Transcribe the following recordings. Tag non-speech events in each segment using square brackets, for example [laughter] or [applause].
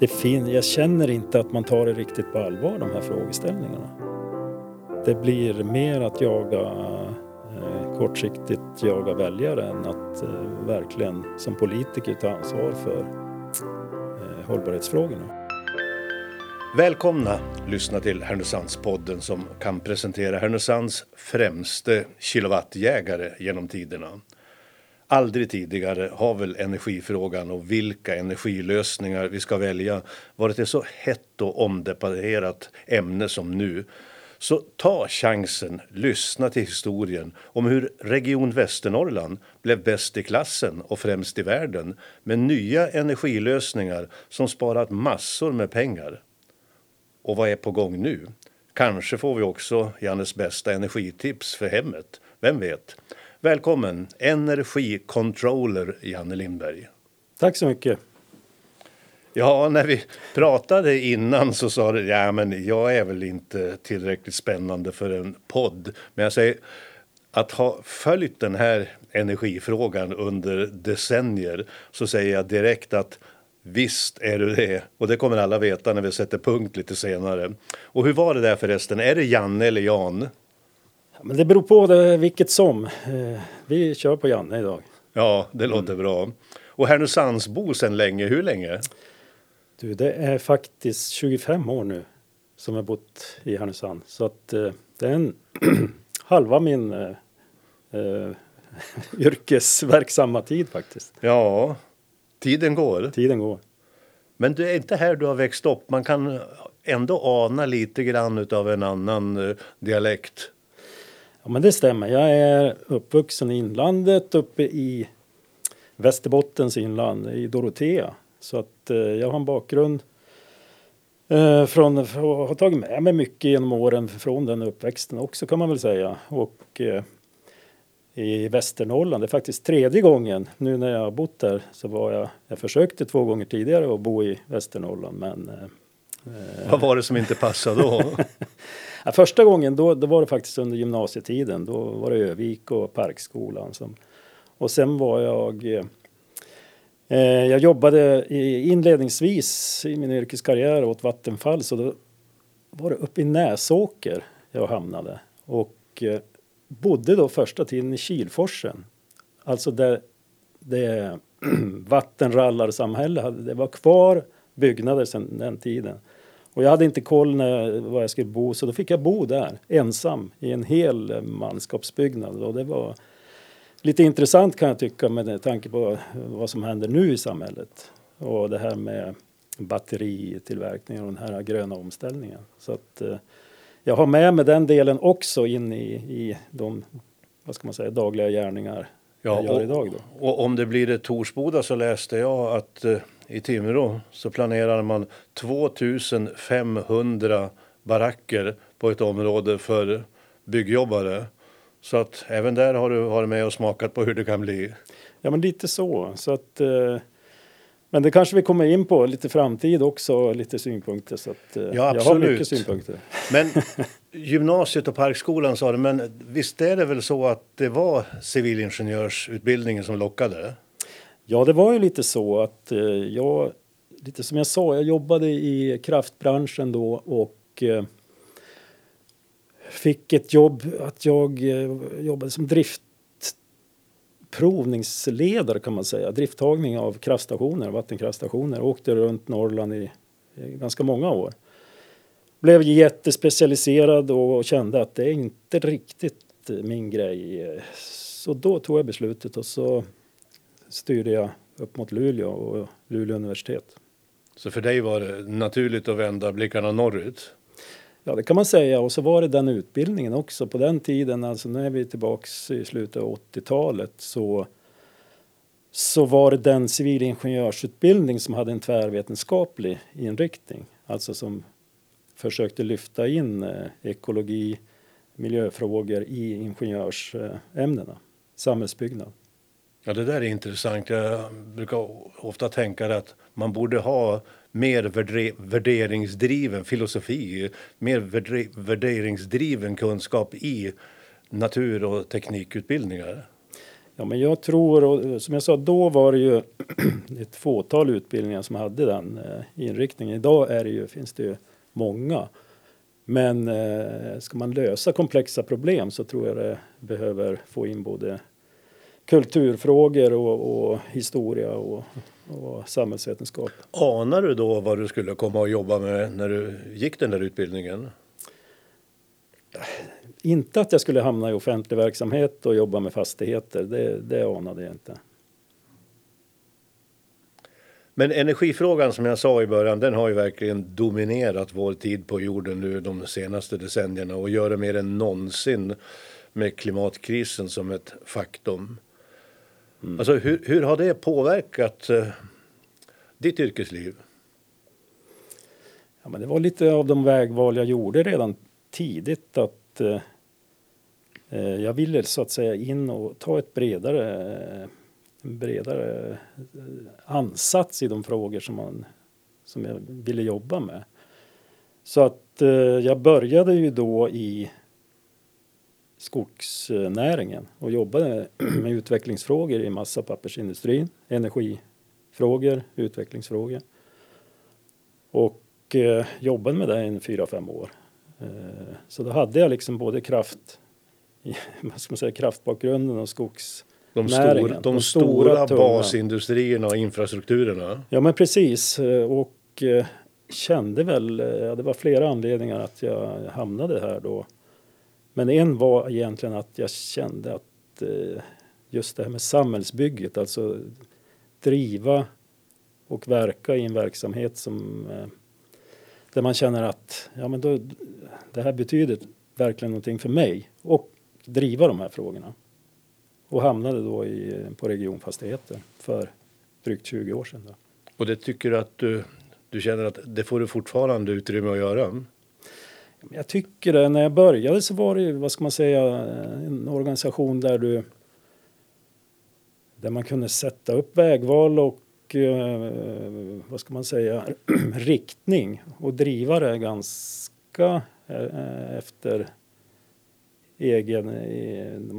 det fin jag känner inte att man tar det riktigt på allvar de här frågeställningarna. Det blir mer att jaga eh, kortsiktigt jaga väljare än att eh, verkligen som politiker ta ansvar för eh, hållbarhetsfrågorna. Välkomna lyssna till Härnösandspodden som kan presentera Härnösands främste kilowattjägare genom tiderna. Aldrig tidigare har väl energifrågan och vilka energilösningar vi ska välja varit ett så hett och omdebatterat ämne som nu. Så ta chansen, lyssna till historien om hur Region Västernorrland blev bäst i klassen och främst i världen med nya energilösningar som sparat massor med pengar. Och vad är på gång nu? Kanske får vi också Jannes bästa energitips för hemmet. Vem vet? Välkommen, energicontroller Janne Lindberg. Tack så mycket. Ja, när vi pratade innan så sa du ja men jag är väl inte tillräckligt spännande för en podd. Men jag säger att ha följt den här energifrågan under decennier så säger jag direkt att Visst är du det. Och det kommer alla veta när vi sätter punkt lite senare. Och hur var det där förresten? Är det Janne eller Jan? Men det beror på det, vilket som. Eh, vi kör på Janne idag. Ja, det låter mm. bra. Och Härnösandsbo sedan länge. Hur länge? Du, det är faktiskt 25 år nu som jag bott i Härnösand. Så att eh, det är en [clears throat] halva min eh, eh, [laughs] yrkesverksamma tid faktiskt. Ja, tiden går. Tiden går. Men det är inte här du har växt upp. Man kan ändå ana lite grann av en annan eh, dialekt. Ja, men det stämmer. Jag är uppvuxen i inlandet uppe i Västerbottens inland, i Dorotea. Så att eh, jag har en bakgrund eh, från, har tagit med mig mycket genom åren från den uppväxten också kan man väl säga. Och eh, i Västernorrland, det är faktiskt tredje gången nu när jag har bott där så var jag, jag försökte två gånger tidigare att bo i Västernorrland men eh, Vad var det som inte passade då? [laughs] ja, första gången då, då var det faktiskt under gymnasietiden. Då var det Övik och Parkskolan. Som, och sen var jag Eh, jag jobbade inledningsvis i min yrkeskarriär åt Vattenfall så då var det uppe i Näsåker jag hamnade och eh, bodde då första tiden i Kilforsen. Alltså där det [clears throat] vattenrallarsamhälle det var kvar byggnader sedan den tiden. Och jag hade inte koll när, var jag skulle bo så då fick jag bo där ensam i en hel manskapsbyggnad och det var lite intressant kan jag tycka med tanke på vad som händer nu i samhället och det här med batteritillverkning och den här gröna omställningen. Så att eh, jag har med mig den delen också in i, i de vad ska man säga, dagliga gärningar ja, jag gör och, idag. Då. Och om det blir ett Torsboda så läste jag att eh, i Timrå så planerar man 2500 baracker på ett område för byggjobbare. Så att även där har du varit med och smakat på hur det kan bli. Ja men lite så. så att, eh, men det kanske vi kommer in på lite framtid också, lite synpunkter. Så att, eh, ja, absolut. Jag har mycket synpunkter. Men [laughs] gymnasiet och Parkskolan sa du, men visst är det väl så att det var civilingenjörsutbildningen som lockade? Ja, det var ju lite så att eh, jag, lite som jag sa, jag jobbade i kraftbranschen då och eh, fick ett jobb att jag eh, jobbade som driftprovningsledare kan man säga. Drifttagning av kraftstationer, vattenkraftstationer. Åkte runt Norrland i, i ganska många år. Blev jättespecialiserad och kände att det är inte riktigt min grej. Så då tog jag beslutet och så styrde jag upp mot Luleå och Luleå universitet. Så för dig var det naturligt att vända blickarna norrut? Ja, det kan man säga. Och så var det den utbildningen också. På den tiden, alltså nu är vi tillbaks i slutet av 80-talet, så, så var det den civilingenjörsutbildning som hade en tvärvetenskaplig inriktning. Alltså som försökte lyfta in eh, ekologi, miljöfrågor i ingenjörsämnena, samhällsbyggnad. Ja, det där är intressant. Jag brukar ofta tänka att man borde ha mer värderingsdriven filosofi, mer värderingsdriven kunskap i natur och teknikutbildningar. Ja, men jag tror, och som jag sa, då var det ju [clears throat] ett fåtal utbildningar som hade den eh, inriktningen. Idag är det ju, finns det ju många. Men eh, ska man lösa komplexa problem så tror jag det behöver få in både kulturfrågor och, och historia och, och samhällsvetenskap. Anar du då vad du skulle komma att jobba med när du gick den där utbildningen? Inte att jag skulle hamna i offentlig verksamhet och jobba med fastigheter, det, det anade jag inte. Men energifrågan som jag sa i början, den har ju verkligen dominerat vår tid på jorden nu de senaste decennierna och gör det mer än någonsin med klimatkrisen som ett faktum. Mm. Alltså hur, hur har det påverkat eh, ditt yrkesliv? Ja, men det var lite av de vägval jag gjorde redan tidigt att eh, eh jag ville så att säga in och ta ett bredare en bredare eh, ansats i de frågor som, man, som jag ville jobba med. Så att eh, jag började ju då i skogsnäringen och jobbade [clears throat] med utvecklingsfrågor i massa pappersindustrin, energifrågor, utvecklingsfrågor. Och eh, jobbade med det i fyra, fem år. Eh, så då hade jag liksom både kraft, [laughs] vad ska man säga, kraftbakgrunden och skogs de, stor, de, de stora, stora basindustrierna och infrastrukturerna. Ja men precis och eh, kände väl, ja, det var flera anledningar att jag hamnade här då. Men en var egentligen att jag kände att eh, just det här med samhällsbygget, alltså driva och verka i en verksamhet som eh, där man känner att ja, men då, det här betyder verkligen någonting för mig och driva de här frågorna och hamnade då i, på regionfastigheter för drygt 20 år sedan. Då. Och det tycker du att du, du känner att det får du fortfarande utrymme att göra? Jag tycker det. När jag började så var det vad ska man säga, en organisation där du där man kunde sätta upp vägval och eh, vad ska man säga, [clears throat] riktning och driva det ganska eh, efter egen,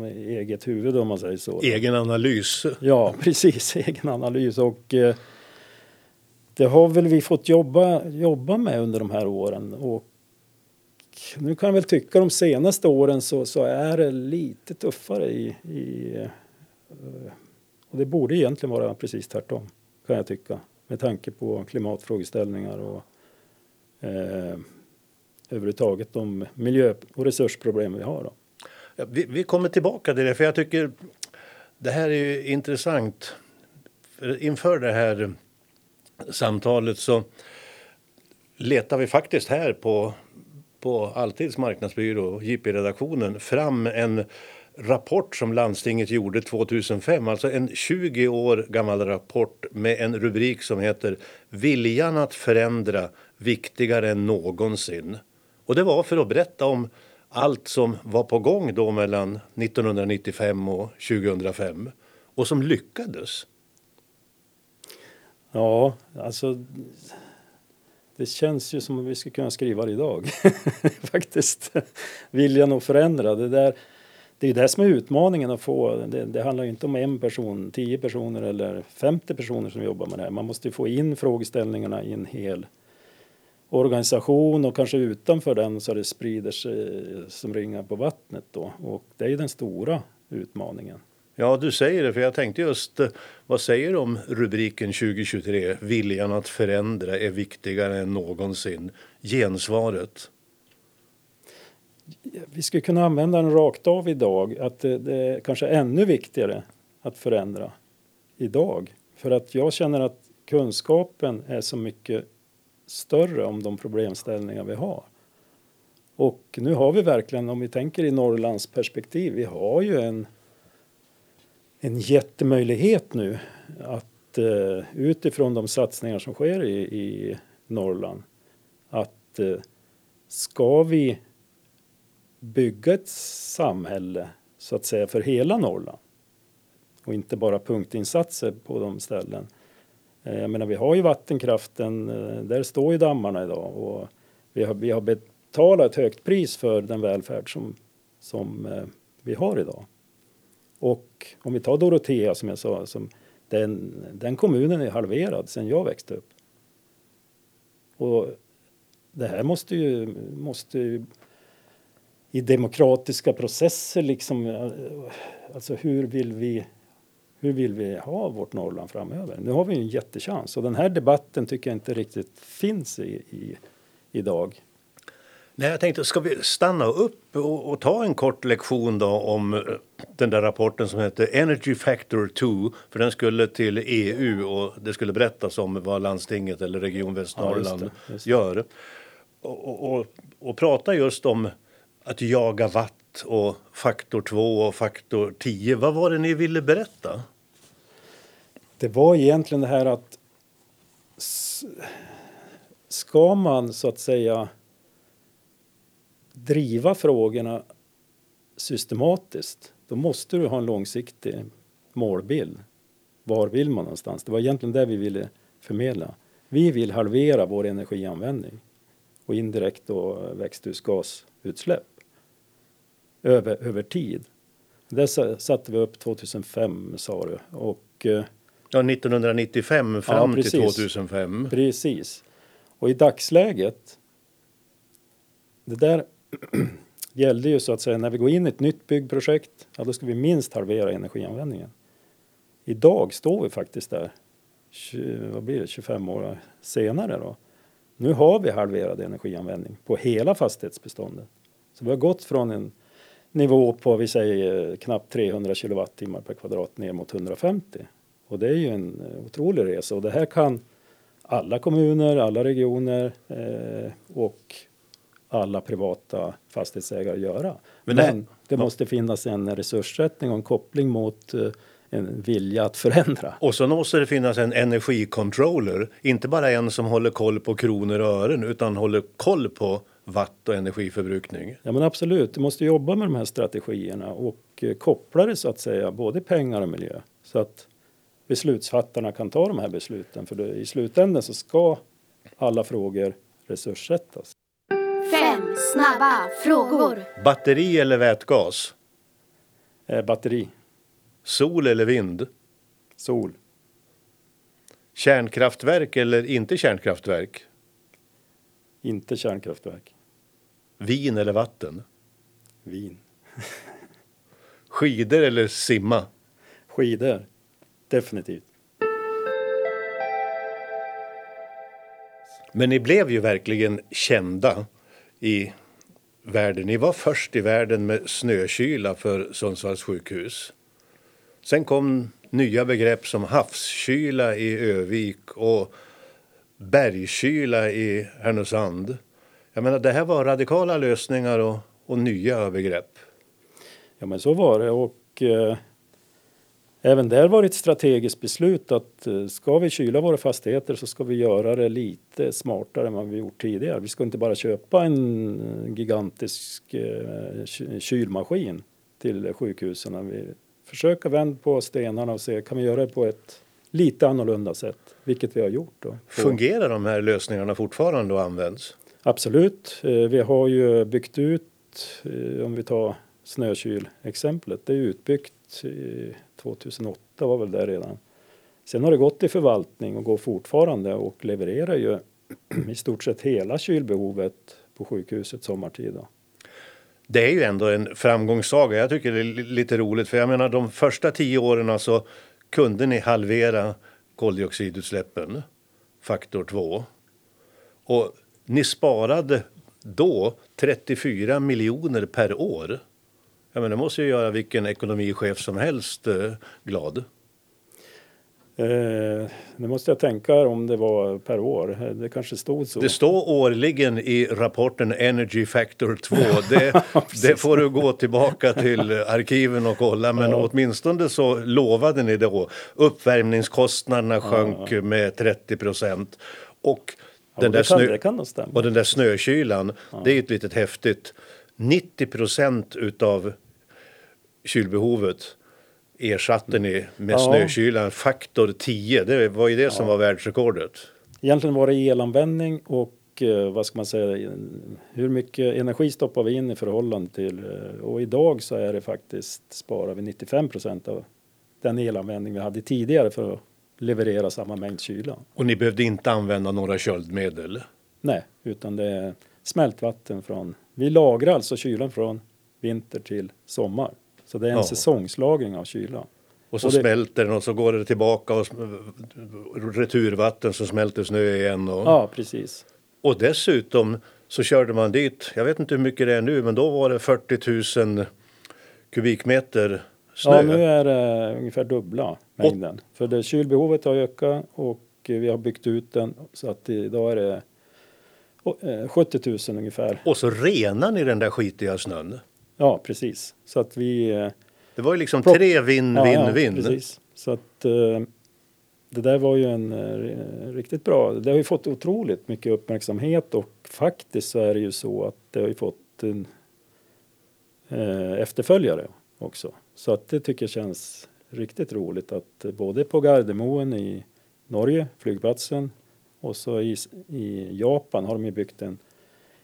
eget huvud om man säger så. Egen analys. Ja, [laughs] precis, egen analys och eh, det har väl vi fått jobba, jobba med under de här åren och nu kan jag väl tycka de senaste åren så, så är det lite tuffare i, i eh, och det borde egentligen vara precis tvärtom kan jag tycka med tanke på klimatfrågeställningar och eh, överhuvudtaget de miljö och resursproblem vi har. Då. Ja, vi, vi, kommer tillbaka till det, för jag tycker det här är intressant. För inför det här samtalet så letar vi faktiskt här på, på Alltids marknadsbyrå, JP-redaktionen, fram en rapport som landstinget gjorde 2005, alltså en 20 år gammal rapport med en rubrik som heter Viljan att förändra viktigare än någonsin. Och det var för att berätta om allt som var på gång då mellan 1995 och 2005 och som lyckades. Ja, alltså det känns ju som om vi skulle kunna skriva det idag. [laughs] Faktiskt. Viljan att förändra. Det, där, det är det som är utmaningen att få. Det, det handlar ju inte om en person, tio personer eller 50 personer som jobbar med det här. Man måste få in frågeställningarna i en hel organisation och kanske utanför den så det sprider sig som ringar på vattnet då. Och det är ju den stora utmaningen. Ja, du säger det, för jag tänkte just eh, vad säger du om rubriken 2023? Viljan att förändra är viktigare än någonsin. Gensvaret? Vi skulle kunna använda den rakt av idag, att det, det är kanske ännu viktigare att förändra idag. För att jag känner att kunskapen är så mycket större om de problemställningar vi har. Och nu har vi verkligen, om vi tänker i Norrlands perspektiv, vi har ju en, en jättemöjlighet nu att eh, utifrån de satsningar som sker i, i Norrland att eh, ska vi bygga ett samhälle så att säga för hela Norrland och inte bara punktinsatser på de ställen Eh, jag menar, vi har ju vattenkraften, eh, där står ju dammarna idag och vi har, vi har betalat ett högt pris för den välfärd som, som eh, vi har idag. Och om vi tar Dorotea som jag sa, som den, den kommunen är halverad sedan jag växte upp. Och det här måste ju, måste ju i demokratiska processer liksom, eh, alltså hur vill vi hur vill vi ha vårt Norrland framöver? Nu har vi en jättechans och den här debatten tycker jag inte riktigt finns i, i idag. Nej, jag tänkte, ska vi stanna upp och, och, ta en kort lektion då om eh, den där rapporten som heter Energy Factor 2, för den skulle till EU och det skulle berättas om vad landstinget eller Region Västernorrland ja, just det, just det. gör. Och, och, och, prata just om att jaga watt och faktor 2 och faktor 10. Vad var det ni ville berätta? Det var egentligen det här att ska man så att säga driva frågorna systematiskt då måste du ha en långsiktig målbild. Var vill man någonstans? Det var egentligen det vi ville förmedla. Vi vill halvera vår energianvändning och indirekt då växthusgasutsläpp över, över tid. Det satte vi upp 2005 sa du. Och, eh, ja, 1995 fram ja, till 2005. Precis. Och i dagsläget, det där [clears throat] gällde ju så att säga när vi går in i ett nytt byggprojekt, ja då ska vi minst halvera energianvändningen. Idag står vi faktiskt där, 20, vad blir det, 25 år senare då. Nu har vi halverad energianvändning på hela fastighetsbeståndet. Så vi har gått från en nivå på, vi säger knappt 300 kilowattimmar per kvadrat ner mot 150. Och det är ju en otrolig resa och det här kan alla kommuner, alla regioner eh, och alla privata fastighetsägare göra. Men, det, Men det måste finnas en resurssättning och en koppling mot eh, en vilja att förändra. Och så måste det finnas en energicontroller, inte bara en som håller koll på kronor och ören utan håller koll på watt och energiförbrukning. Ja men absolut, du måste jobba med de här strategierna och eh, koppla det så att säga, både pengar och miljö. Så att beslutsfattarna kan ta de här besluten. För i slutändan så ska alla frågor resurssättas. Snabba frågor. Batteri eller vätgas? Eh, batteri. Sol eller vind? Sol. Kärnkraftverk eller inte kärnkraftverk? Inte kärnkraftverk. Vin eller vatten? Vin. [laughs] Skidor eller simma? Skidor. Definitivt. Men ni blev ju verkligen kända i världen. Ni var först i världen med snökyla för Sundsvalls sjukhus. Sen kom nya begrepp som havskyla i Övik och bergkyla i Härnösand. Jag menar, det här var radikala lösningar och, och nya begrepp. Ja, men så var det. Och eh, Även där var det ett strategiskt beslut att eh, ska vi kyla våra fastigheter så ska vi göra det lite smartare än vad vi gjort tidigare. Vi ska inte bara köpa en eh, gigantisk eh, kylmaskin till sjukhusen. Vi försöker vända på stenarna och se kan vi göra det på ett lite annorlunda sätt, vilket vi har gjort. Då. Fungerar de här lösningarna fortfarande och används? Absolut. Vi har ju byggt ut, om vi tar snökylexemplet, det är utbyggt 2008 var väl det redan. Sen har det gått i förvaltning och går fortfarande och levererar ju [clears throat] i stort sett hela kylbehovet på sjukhuset sommartid. Då. Det är ju ändå en framgångssaga. Jag tycker det är lite roligt för jag menar de första tio åren så kunde ni halvera koldioxidutsläppen faktor 2. Och ni sparade då 34 miljoner per år. Ja, men det måste ju göra vilken ekonomichef som helst eh, glad. Eh, nu måste jag tänka om det var per år. Det kanske stod så. Det står årligen i rapporten Energy Factor 2. [laughs] Det, det får du gå tillbaka till [laughs] arkiven och kolla. Men ja. åtminstone så lovade ni då. Uppvärmningskostnaderna sjönk ja. med 30 procent. Och, ja, den där snö, och den där snökylan, det är ett litet häftigt. 90 procent utav kylbehovet ersatte ni med ja. snökylan faktor 10. Det var ju det ja. som var världsrekordet. Egentligen var det elanvändning och eh, vad ska man säga, hur mycket energi stoppar vi in i förhållande till eh, och idag så är det faktiskt sparar vi 95 procent av den elanvändning vi hade tidigare för att leverera samma mängd kyla. Och ni behövde inte använda några köldmedel? Nej, utan det är smältvatten från, vi lagrar alltså kylan från vinter till sommar. Så det är en Ja. säsongslagring av kyla. Och så Och det- smälter den och så går det tillbaka och returvatten så smälter snö igen. Och, Ja, precis. och dessutom så körde man dit, jag vet inte hur mycket det är nu, men då var det 40 000 kubikmeter snö. Ja, nu är det ungefär dubbla mängden. För det kylbehovet har ökat och vi har byggt ut den så att idag är det 70 000 ungefär. Och så renar ni den där skitiga snön. Ja, precis. Så att vi... eh, Det var ju liksom Plock- tre vinn, ja, vinn, vinn. Precis. Så att eh, det där var ju en eh, riktigt bra. Det har ju fått otroligt mycket uppmärksamhet och faktiskt så är det ju så att det har ju fått en eh, efterföljare också. Så att det tycker jag känns riktigt roligt att eh, både på Gardermoen i Norge, flygplatsen, och så i, i Japan har de byggt en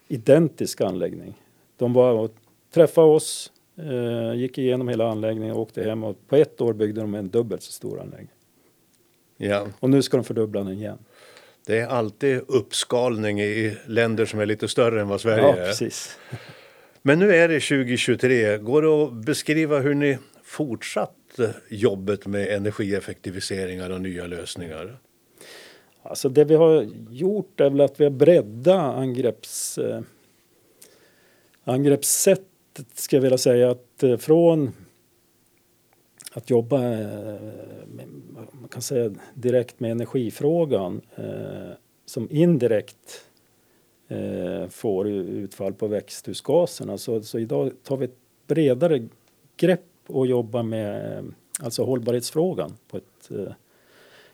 identisk anläggning. De var och träffade oss, eh, gick igenom hela anläggningen och åkte hem och på ett år byggde de en dubbelt så stor anläggning. Ja, Och nu ska de fördubbla den igen. det är alltid uppskalning i länder som är lite större än vad Sverige Ja, är. precis. Men nu är det 2023. Går det att beskriva hur ni fortsatt jobbet med energieffektiviseringar och nya lösningar? Alltså det vi har gjort är väl att vi har breddat angrepps, eh, angreppssättet ska jag vilja säga att eh, från att jobba eh, med, man kan säga direkt med energifrågan eh, som indirekt eh, får utfall på växthusgaserna. Så, så idag tar vi ett bredare grepp och jobbar med eh, alltså hållbarhetsfrågan på ett eh,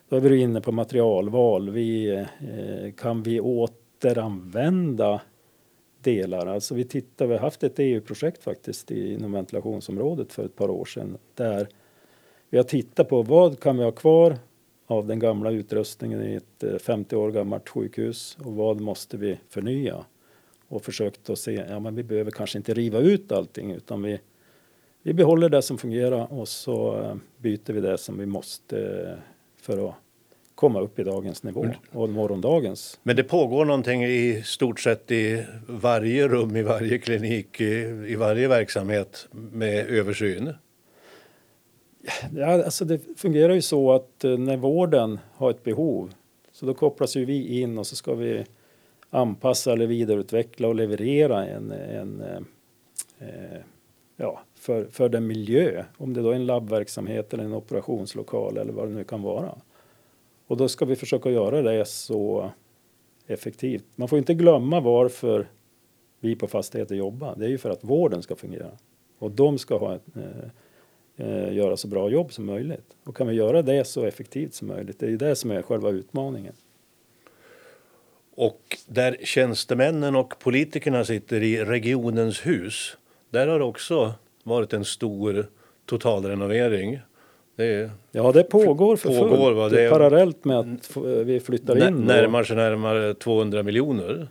då är vi inne på materialval. Vi, eh, kan vi återanvända delar? Alltså vi tittar, vi har haft ett EU-projekt faktiskt inom ventilationsområdet för ett par år sedan där vi har tittat på vad kan vi ha kvar av den gamla utrustningen i ett eh, 50 år gammalt sjukhus och vad måste vi förnya? Och försökt att se, ja men vi behöver kanske inte riva ut allting utan vi, vi behåller det som fungerar och så eh, byter vi det som vi måste eh, för att komma upp i dagens nivå och morgondagens. Men det pågår någonting i stort sett i varje rum, i varje klinik, i, i varje verksamhet med översyn. Ja, alltså det fungerar ju så att eh, när vården har ett behov så då kopplas ju vi in och så ska vi anpassa eller vidareutveckla och leverera en, en eh, eh, ja, för, för den miljö, om det då är en labbverksamhet eller en operationslokal eller vad det nu kan vara. Och då ska vi försöka göra det så effektivt. Man får inte glömma varför vi på fastigheter jobbar. Det är ju för att vården ska fungera. Och de ska ha ett, eh, göra så bra jobb som möjligt. Och kan vi göra det så effektivt som möjligt, det är ju det som är själva utmaningen. Och där tjänstemännen och politikerna sitter i regionens hus, där har också varit en stor totalrenovering. Det Ja, det pågår för Pågår, fullt va? Det är- parallellt med att vi flyttar nä- in. närmar sig närmare 200 miljoner.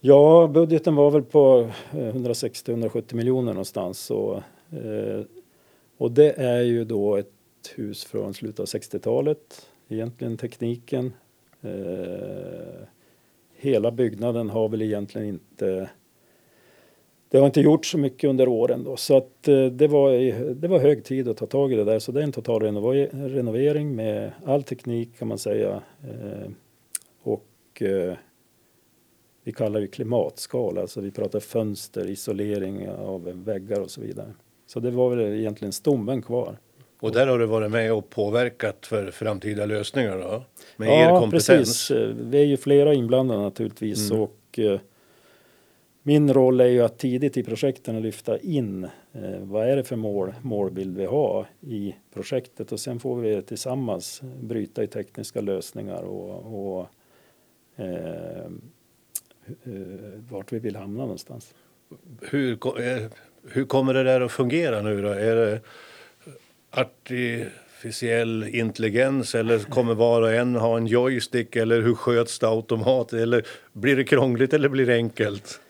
Ja, budgeten var väl på eh, 160-170 miljoner någonstans. Så, eh, och det är ju då ett hus från slutet av 60-talet, egentligen tekniken. Eh, hela byggnaden har väl egentligen inte det har inte gjort så mycket under åren då, så att eh, det var, det var hög tid att ta tag i det där. Så det är en total renove- renovering med all teknik kan man säga. Eh, och eh, vi kallar det klimatskal, alltså vi pratar fönster, isolering av väggar och så vidare. Så det var väl egentligen stommen kvar. Och där har du varit med och påverkat för framtida lösningar då? Med er kompetens. precis. Vi är ju flera inblandade naturligtvis Mm. och min roll är ju att tidigt i projekten lyfta in eh, vad är det för mål, målbild vi har i projektet och sen får vi tillsammans bryta i tekniska lösningar och, och eh, eh, vart vi vill hamna någonstans. Hur, eh, hur kommer det där att fungera nu då? Är det artificiell intelligens eller kommer var och en ha en joystick eller hur sköts det automat eller blir det krångligt eller blir det enkelt?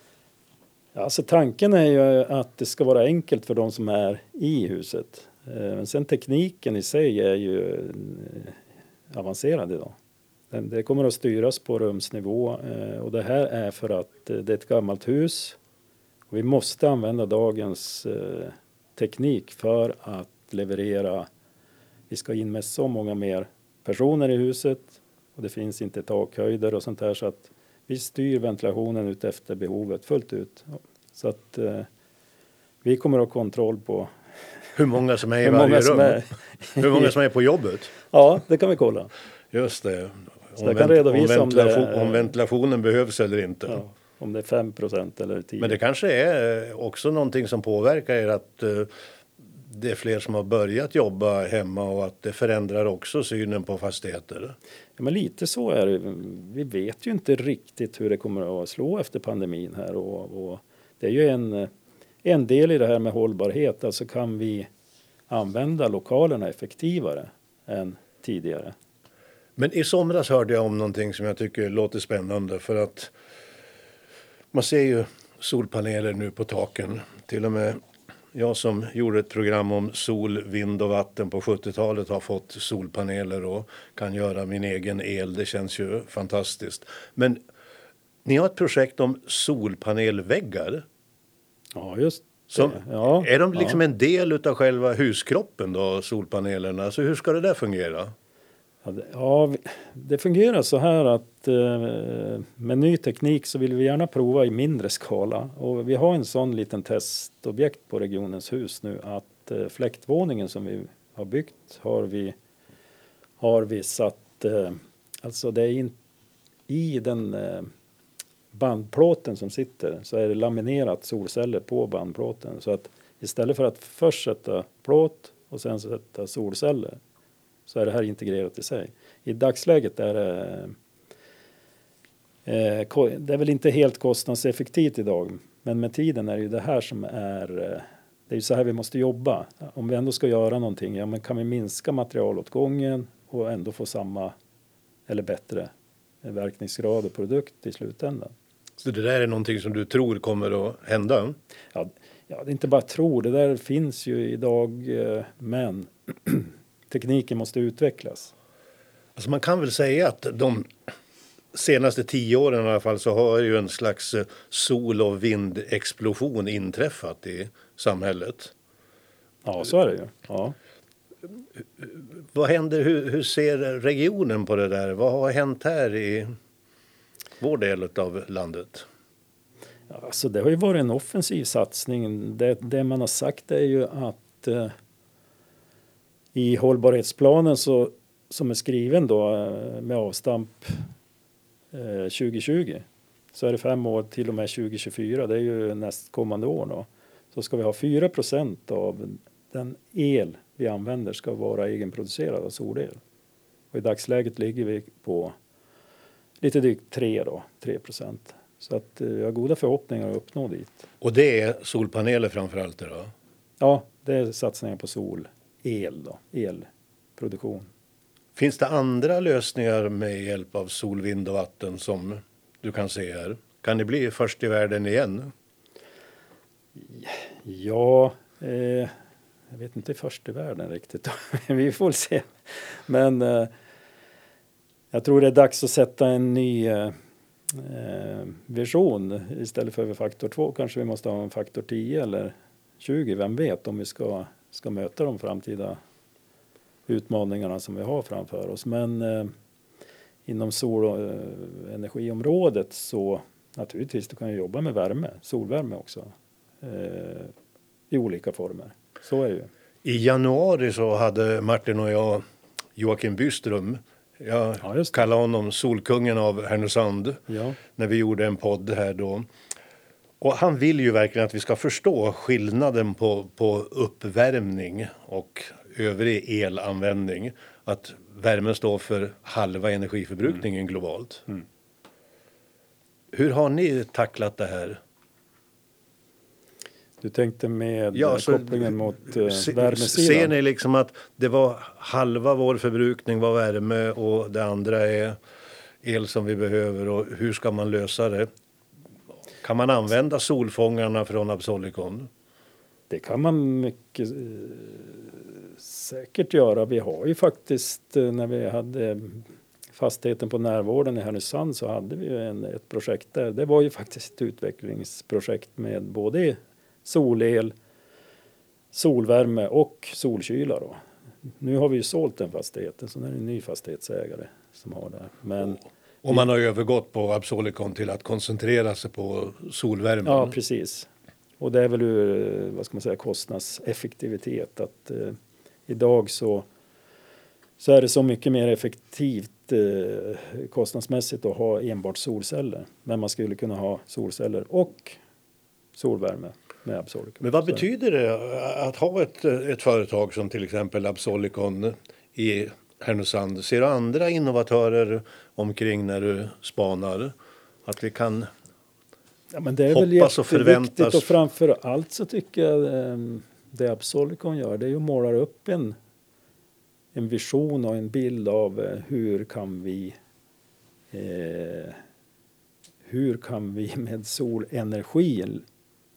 Alltså tanken är ju att det ska vara enkelt för de som är i huset. Eh, men sen tekniken i sig är ju eh, avancerad idag. Det kommer att styras på rumsnivå eh, och det här är för att det är ett gammalt hus. Vi måste använda dagens teknik för att leverera. Vi ska in med så många mer personer i huset och det finns inte takhöjder och sånt där så att vi styr ventilationen ut efter behovet fullt ut. Så att eh, vi kommer att ha kontroll på [laughs] hur många som är i varje rum? Är... hur många som är på [laughs] jobbet? Ja, det kan vi kolla. Just det. Om, redovisa om, ventilation, om, det, om ventilationen behövs eller inte. Ja, om det är 5% eller 10 Men det kanske är också någonting som påverkar er att uh, det är fler som har börjat jobba hemma och att det förändrar också synen på fastigheter? Ja, men lite så är det. Vi vet ju inte riktigt hur det kommer att slå efter pandemin här och, och det är ju en, en del i det här med hållbarhet. Alltså kan vi använda lokalerna effektivare än tidigare? Men i somras hörde jag om någonting som jag tycker låter spännande för att man ser ju solpaneler nu på taken. Till och med jag som gjorde ett program om sol, vind och vatten på 70-talet har fått solpaneler och kan göra min egen el. Det känns ju fantastiskt. Men ni har ett projekt om solpanelväggar. Ja, just Som, ja, är de liksom ja. en del av själva huskroppen då, solpanelerna? Alltså hur ska det där fungera? Ja, det, ja, det fungerar så här att eh, med ny teknik så vill vi gärna prova i mindre skala. Och vi har en sån liten testobjekt på regionens hus nu att eh, fläktvåningen som vi har byggt har vi, har vi satt, eh, alltså det är in, i den bandplåten som sitter så är det laminerat solceller på bandplåten. Så att istället för att först sätta plåt och sen sätta solceller så är det här integrerat i sig. I dagsläget är det eh, det är väl inte helt kostnadseffektivt idag men med tiden är det ju det här som är eh, det är ju så här vi måste jobba. Om vi ändå ska göra någonting, ja men kan vi minska materialåtgången och ändå få samma eller bättre verkningsgrad och produkt i slutändan. Så det där är någonting som du tror kommer att hända? Ja, ja det är inte bara tror, det där finns ju idag eh, men [clears throat] tekniken måste utvecklas. Alltså man kan väl säga att de senaste tio åren i alla fall så har ju en slags eh, sol och vindexplosion inträffat i samhället. Ja, så är det ju. Ja. Vad händer, hur, hur ser regionen på det där? Vad har hänt här i vår del av landet? Alltså det har ju varit en offensiv satsning. Det, det man har sagt är ju att eh, i hållbarhetsplanen så, som är skriven då eh, med avstamp eh, 2020 så är det fem år till och med 2024, det är ju nästkommande år då. Så ska vi ha 4% av den el vi använder ska vara egenproducerad alltså solel. Och i dagsläget ligger vi på lite drygt 3 då, 3 procent. Så att eh, jag har goda förhoppningar att uppnå dit. Och det är solpaneler framför allt då? Ja, det är satsningar på solel då, elproduktion. Finns det andra lösningar med hjälp av sol, vind och vatten som du kan se här? Kan ni bli först i världen igen? Ja, eh, jag vet inte först i världen riktigt. [laughs] Vi får se. Men eh, jag tror det är dags att sätta en ny eh, eh vision. Istället för faktor 2 kanske vi måste ha en faktor 10 eller 20, vem vet, om vi ska, ska möta de framtida utmaningarna som vi har framför oss. Men eh, inom solenergiområdet eh, så naturligtvis, du kan ju jobba med värme, solvärme också, eh, i olika former. Så är det ju. I januari så hade Martin och jag Joakim Byström jag ja, kallar honom Solkungen av Härnösand ja. när vi gjorde en podd här då. Och han vill ju verkligen att vi ska förstå skillnaden på, på uppvärmning och övrig elanvändning. Att värmen står för halva energiförbrukningen mm. globalt. Mm. Hur har ni tacklat det här? Du tänkte med Ja, eh, så- kopplingen mot eh, Se- värmesidan? Ser ni liksom att det var halva vår förbrukning var värme och det andra är el som vi behöver och hur ska man lösa det? Kan man använda solfångarna från Absolicon? Det kan man mycket eh, säkert göra. Vi har ju faktiskt när vi hade fastigheten på närvården i Härnösand så hade vi en, ett projekt där. Det var ju faktiskt ett utvecklingsprojekt med både solel, solvärme och solkyla. Då. Nu har vi ju sålt den fastigheten så nu är det en ny fastighetsägare som har det. Men Och man har övergått på Absolicon till att koncentrera sig på solvärmen. Ja, precis. Och det är väl ur eh, vad ska man säga, kostnadseffektivitet att eh, idag så, så är det så mycket mer effektivt eh, kostnadsmässigt att ha enbart solceller. Men man skulle kunna ha solceller och solvärme med Absolicon. Men vad betyder det att ha ett, ett företag som till exempel Absolicon i Härnösand? Ser du andra innovatörer omkring när du spanar? Att vi kan... Ja, men det är väl hoppas och jätteviktigt förväntas. och framför allt så tycker jag eh, det Absolicon gör det är ju att måla upp en, en vision och en bild av eh, hur kan vi eh, hur kan vi med solenergi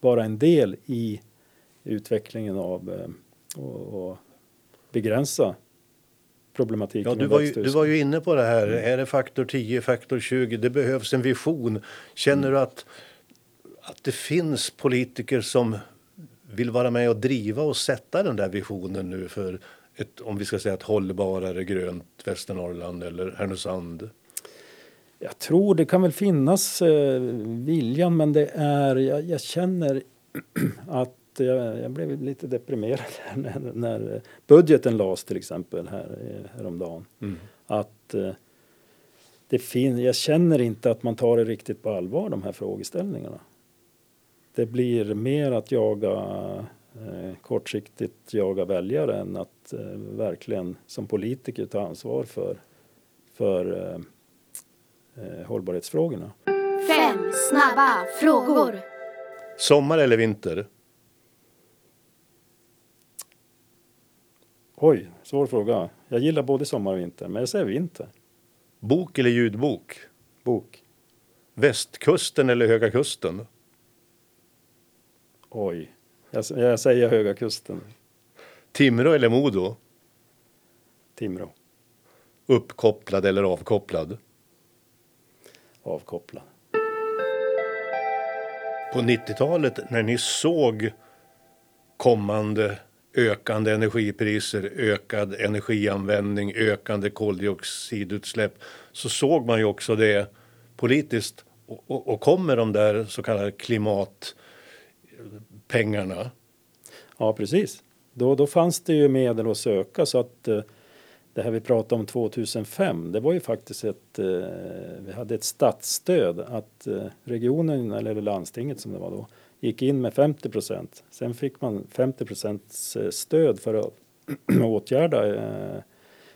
vara en del i utvecklingen av eh, och, och begränsa problematiken Ja, du var, ju, du var ju inne på det här. Är det faktor 10, faktor 20? Det behövs en vision. Känner du att, att det finns politiker som vill vara med och driva och sätta den där visionen nu för ett, om vi ska säga ett hållbarare grönt Västernorrland eller Härnösand? Jag tror det kan väl finnas eh, viljan men det är, jag, jag känner [clears throat] att jag, jag blev lite deprimerad när, när budgeten lades till exempel här, eh, häromdagen. Att eh, det fin, jag känner inte att man tar det riktigt på allvar de här frågeställningarna. Det blir mer att jaga eh, kortsiktigt jaga väljare än att eh, verkligen som politiker ta ansvar för, för eh, hållbarhetsfrågorna. Fem snabba frågor. Sommar eller vinter? Oj, svår fråga. Jag gillar både sommar och vinter, men jag säger vinter. Bok eller ljudbok? Bok. Västkusten eller Höga Kusten? Oj. Jag, jag säger Höga Kusten, Timrå eller Modo? Timrå. Uppkopplad eller avkopplad? Avkopplad. På 90-talet när ni såg kommande ökande energipriser, ökad energianvändning, ökande koldioxidutsläpp så såg man ju också det politiskt och, och, och kom med de där så kallade klimatpengarna. Ja, precis. Då, då fanns det ju medel att söka så att eh, det här vi pratade om 2005, det var ju faktiskt ett, eh, vi hade ett statsstöd att eh, regionen eller landstinget som det var då gick in med 50 procent. Sen fick man 50 procents eh, stöd för att [clears throat] åtgärda. Eh,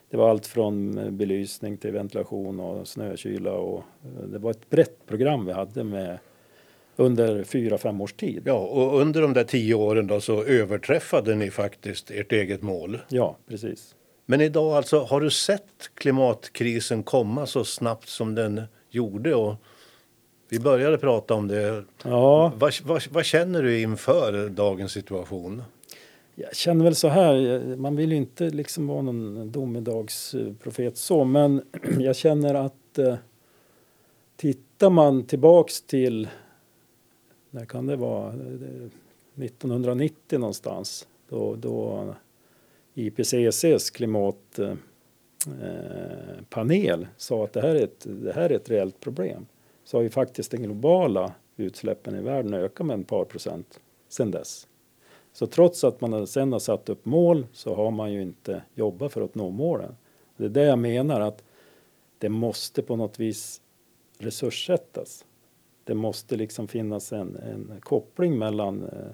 det var allt från eh, belysning till ventilation och snökyla och eh, det var ett brett program vi hade med under fyra, fem års tid. Ja, och under de där tio åren då så överträffade ni faktiskt ert eget mål. Ja, precis. Men idag alltså, har du sett klimatkrisen komma så snabbt som den gjorde? Och vi började prata om det. Ja, Vad, vad, vad känner du inför dagens situation? Jag känner väl så här, man vill ju inte liksom vara någon domedagsprofet så, men [clears throat] jag känner att eh, tittar man tillbaks till, när kan det vara, Eh, 1990 någonstans, då, då IPCCs klimatpanel eh, sa att det här, är ett, det här är ett reellt problem. Så har ju faktiskt den globala utsläppen i världen ökat med ett par procent sedan dess. Så trots att man sen har satt upp mål så har man ju inte jobbat för att nå målen. Det är det jag menar att det måste på något vis resurssättas. Det måste liksom finnas en, en koppling mellan eh,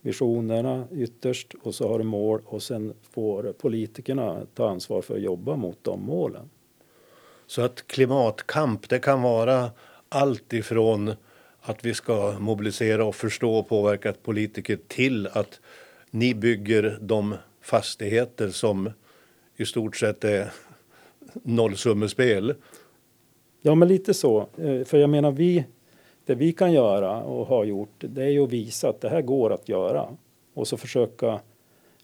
visionerna ytterst och så har du mål och sen får politikerna ta ansvar för att jobba mot de målen. Så att klimatkamp, det kan vara allt ifrån att vi ska mobilisera och förstå och påverka politiker till att ni bygger de fastigheter som i stort sett är nollsummespel. Ja, men lite så. Eh, för jag menar, vi, det vi kan göra och har gjort, det är ju att visa att det här går att göra. Och så försöka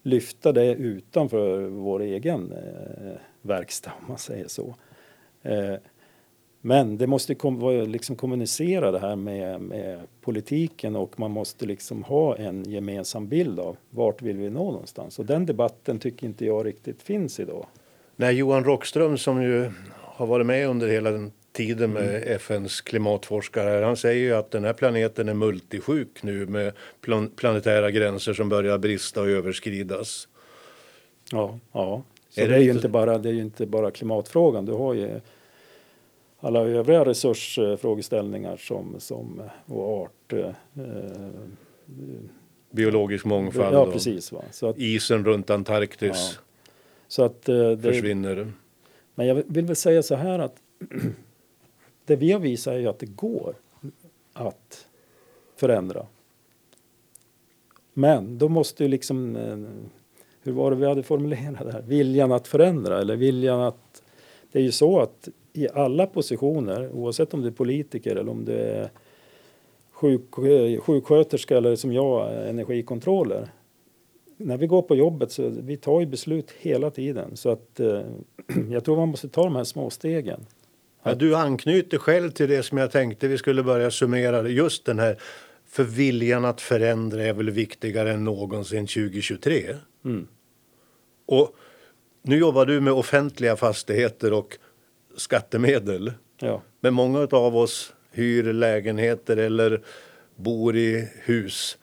lyfta det utanför vår egen eh, verkstad, om man säger så. Eh, men det måste kom, liksom kommunicera det här med, med, politiken och man måste liksom ha en gemensam bild av vart vill vi nå någonstans. Och den debatten tycker inte jag riktigt finns idag. När Johan Rockström som ju har varit med under hela den tiden med mm. FNs klimatforskare. Han säger ju att den här planeten är multisjuk nu med plan planetära gränser som börjar brista och överskridas. Ja, ja. Så är det, det, är ju inte bara, det är inte bara klimatfrågan. Du har ju alla övriga resursfrågeställningar som, som och art. Eh, Biologisk mångfald ja, precis, va? Så att, isen runt Antarktis ja. så att, eh, det, försvinner. Men jag vill väl säga så här att [clears throat] det vi har visat är ju att det går att förändra. Men då måste ju liksom, eh, hur var det vi hade formulerat det här, viljan att förändra eller viljan att, det är ju så att i alla positioner, oavsett om du är politiker eller om du är sjuk, eh, sjuksköterska eller som jag, eh, energikontroller. När vi går på jobbet så vi tar ju beslut hela tiden så att eh, [clears throat] jag tror man måste ta de här små stegen. Ja, du anknyter själv till det som jag tänkte vi skulle börja summera. Just den här för viljan att förändra är väl viktigare än någonsin 2023. Mm. Och nu jobbar du med offentliga fastigheter och skattemedel. Ja. Men många av oss hyr lägenheter eller bor i hus.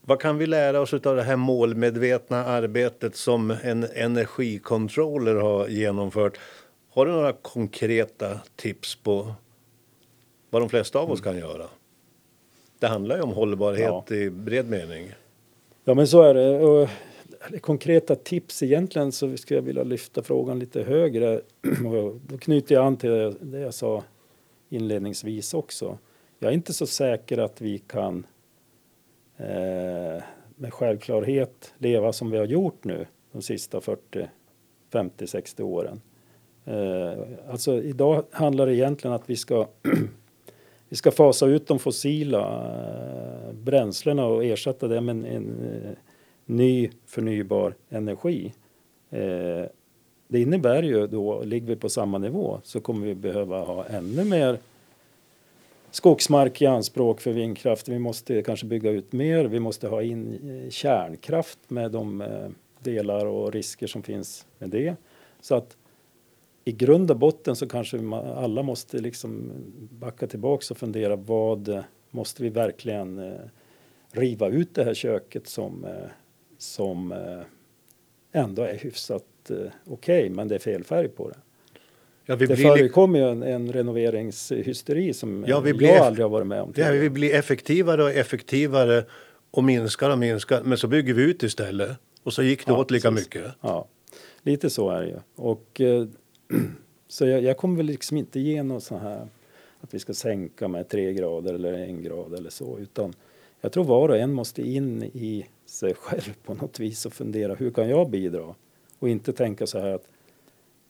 Vad kan vi lära oss av det här målmedvetna arbetet som en energikontroller har genomfört? Har du några konkreta tips på vad de flesta av oss kan göra? Det handlar ju om hållbarhet ja. i bred mening. Ja, men så är det. Och konkreta tips egentligen så skulle jag vilja lyfta frågan lite högre. [clears throat] Och då knyter jag an till det jag sa inledningsvis också. Jag är inte så säker att vi kan eh, med självklarhet leva som vi har gjort nu de sista 40, 50, 60 åren. Eh, alltså idag handlar det egentligen att vi ska [clears throat] vi ska fasa ut de fossila eh, bränslena och ersätta det med en, en eh, ny förnybar energi. Det innebär ju då, ligger vi på samma nivå så kommer vi behöva ha ännu mer skogsmark i anspråk för vindkraft. Vi måste kanske bygga ut mer. Vi måste ha in kärnkraft med de delar och risker som finns med det. Så att i grund och botten så kanske alla måste liksom backa tillbaks och fundera vad måste vi verkligen riva ut det här köket som som eh, ändå är hyfsat eh, okej, okay, men det är fel färg på det. Ja, vi det förekommer ju en, en renoveringshysteri som ja, vi jag aldrig har varit med om. Ja, vi blir effektivare och effektivare och minskar och minskar, men så bygger vi ut istället och så gick det ja, åt lika precis. mycket. Ja, lite så är det ju. Och, eh, [clears throat] så jag, jag, kommer väl liksom inte ge något så här att vi ska sänka med tre grader eller en grad eller så, utan jag tror var och en måste in i sig själv på något vis och fundera hur kan jag bidra? Och inte tänka så här att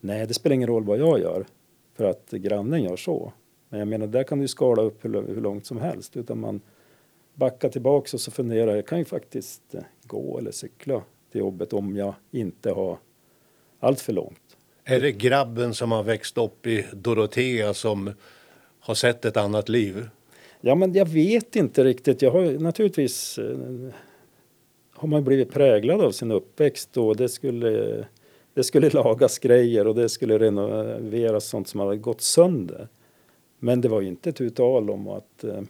nej, det spelar ingen roll vad jag gör för att grannen gör så. Men jag menar, där kan du skala upp hur, långt som helst utan man backar tillbaks och så funderar, jag kan ju faktiskt gå eller cykla till jobbet om jag inte har allt för långt. Är det grabben som har växt upp i Dorotea som har sett ett annat liv? Ja, men jag vet inte riktigt. Jag har naturligtvis eh, har man blivit präglad av sin uppväxt och det skulle, det skulle [laughs] lagas grejer och det skulle renoveras sånt som hade gått sönder. Men det var ju inte ett tal om att, eh,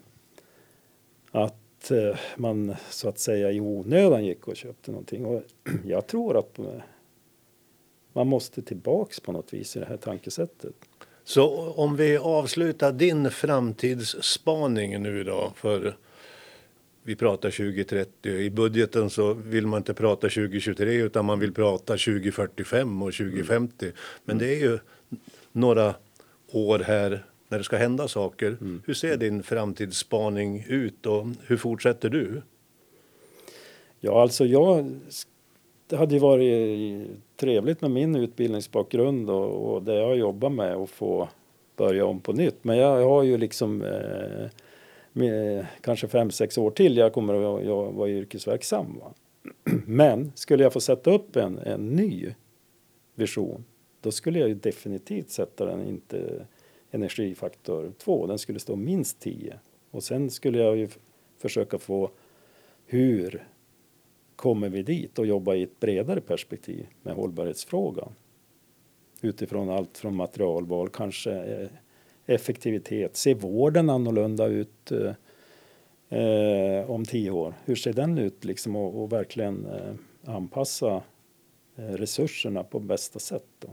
att eh, man så att säga i onödan gick och köpte någonting. Och [clears throat] jag tror att man måste tillbaks på något vis i det här tankesättet. Så om vi avslutar din framtidsspaning nu då för vi pratar 2030. I budgeten så vill man inte prata 2023 utan man vill prata 2045 och 2050. Men det är ju några år här när det ska hända saker. Mm. Hur ser din framtidsspaning ut och hur fortsätter du? Ja, alltså jag... Det hade ju varit trevligt med min utbildningsbakgrund och, och det jag jobbar med att få börja om på nytt. Men jag har ju liksom eh, med, eh, kanske fem, sex år till jag kommer att jag vara yrkesverksam. Va? [clears throat] Men skulle jag få sätta upp en, en ny vision då skulle jag ju definitivt sätta den inte energifaktor 2, den skulle stå minst 10. Och sen skulle jag ju försöka få hur kommer vi dit och jobbar i ett bredare perspektiv med hållbarhetsfrågan. Utifrån allt från materialval, kanske eh, effektivitet. Ser vården annorlunda ut eh, eh, om tio år? Hur ser den ut liksom och, och verkligen eh, anpassa eh, resurserna på bästa sätt? Då?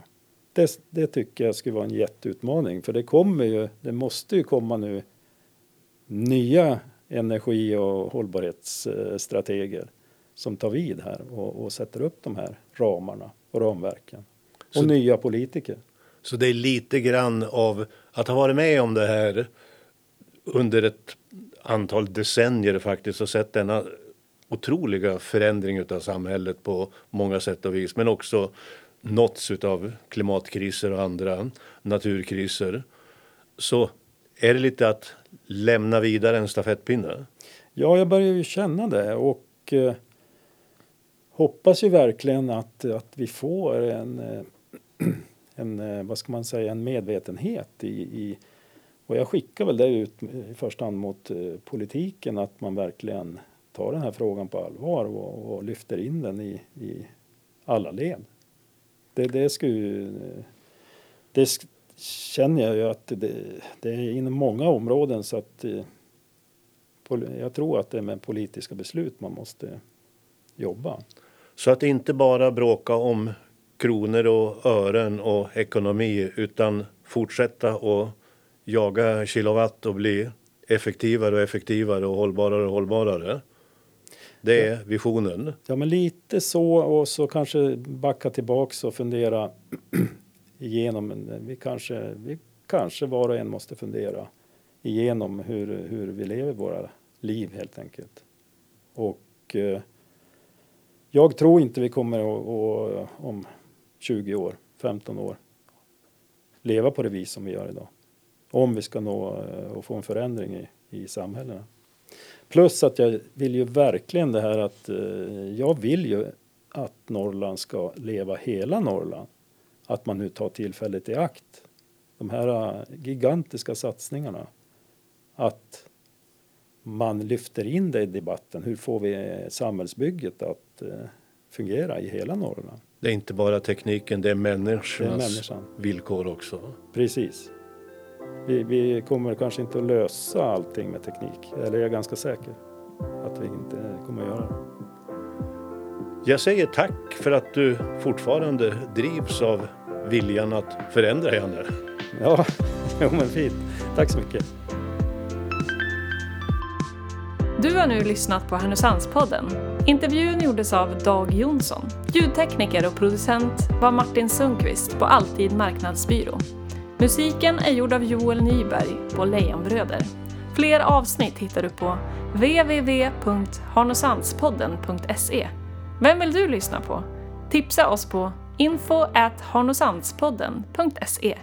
Det, det tycker jag skulle vara en jätteutmaning för det kommer ju, det måste ju komma nu nya energi och hållbarhetsstrateger som tar vid här och, och sätter upp de här ramarna och ramverken. Och Så- nya politiker. Så det är lite grann av att ha varit med om det här under ett antal decennier faktiskt och sett denna otroliga förändring av samhället på många sätt och vis men också nåtts av klimatkriser och andra naturkriser så är det lite att lämna vidare en stafettpinne. Ja, jag börjar ju känna det och eh, hoppas ju verkligen att, att vi får en, eh, en, eh, vad ska man säga, en medvetenhet i, i och jag skickar väl det ut i första hand mot eh, politiken att man verkligen tar den här frågan på allvar och, och lyfter in den i, i alla led. Det, det skulle ju, det sk- känner jag ju att det, det är inom många områden så att jag tror att det är med politiska beslut man måste jobba. Så att inte bara bråka om kronor och ören och ekonomi utan fortsätta och jaga kilowatt och bli effektivare och effektivare och hållbarare och hållbarare. Det är visionen. Ja, men lite så och så kanske backa tillbaks och fundera [clears throat] igenom. Vi kanske, vi kanske var och en måste fundera igenom hur, hur vi lever våra liv helt enkelt. Och eh, jag tror inte vi kommer att, att om 20 år, 15 år leva på det vis som vi gör idag. Om vi ska nå eh, och få en förändring i, i samhällena. Plus att jag vill ju verkligen det här att eh, jag vill ju att Norrland ska leva hela Norrland. Att man nu tar tillfället i akt. De här eh, gigantiska satsningarna. Att man lyfter in det i debatten. Hur får vi eh, samhällsbygget att eh, fungera i hela Norrland? Det är inte bara tekniken, det är människornas Det är människan. villkor också. Precis. Vi, vi kommer kanske inte att lösa allting med teknik. Eller jag är ganska säker att vi inte kommer att göra det. Jag säger tack för att du fortfarande drivs av viljan att förändra, Janne. Ja, [laughs] jo men fint. Tack så mycket. Du har nu lyssnat på Härnösandspodden. Intervjun gjordes av Dag Jonsson. Ljudtekniker och producent var Martin Sundqvist på Alltid Marknadsbyrå. Musiken är gjord av Joel Nyberg på Lejonbröder. Fler avsnitt hittar du på www.harnosandspodden.se. Vem vill du lyssna på? Tipsa oss på info at harnosandspodden.se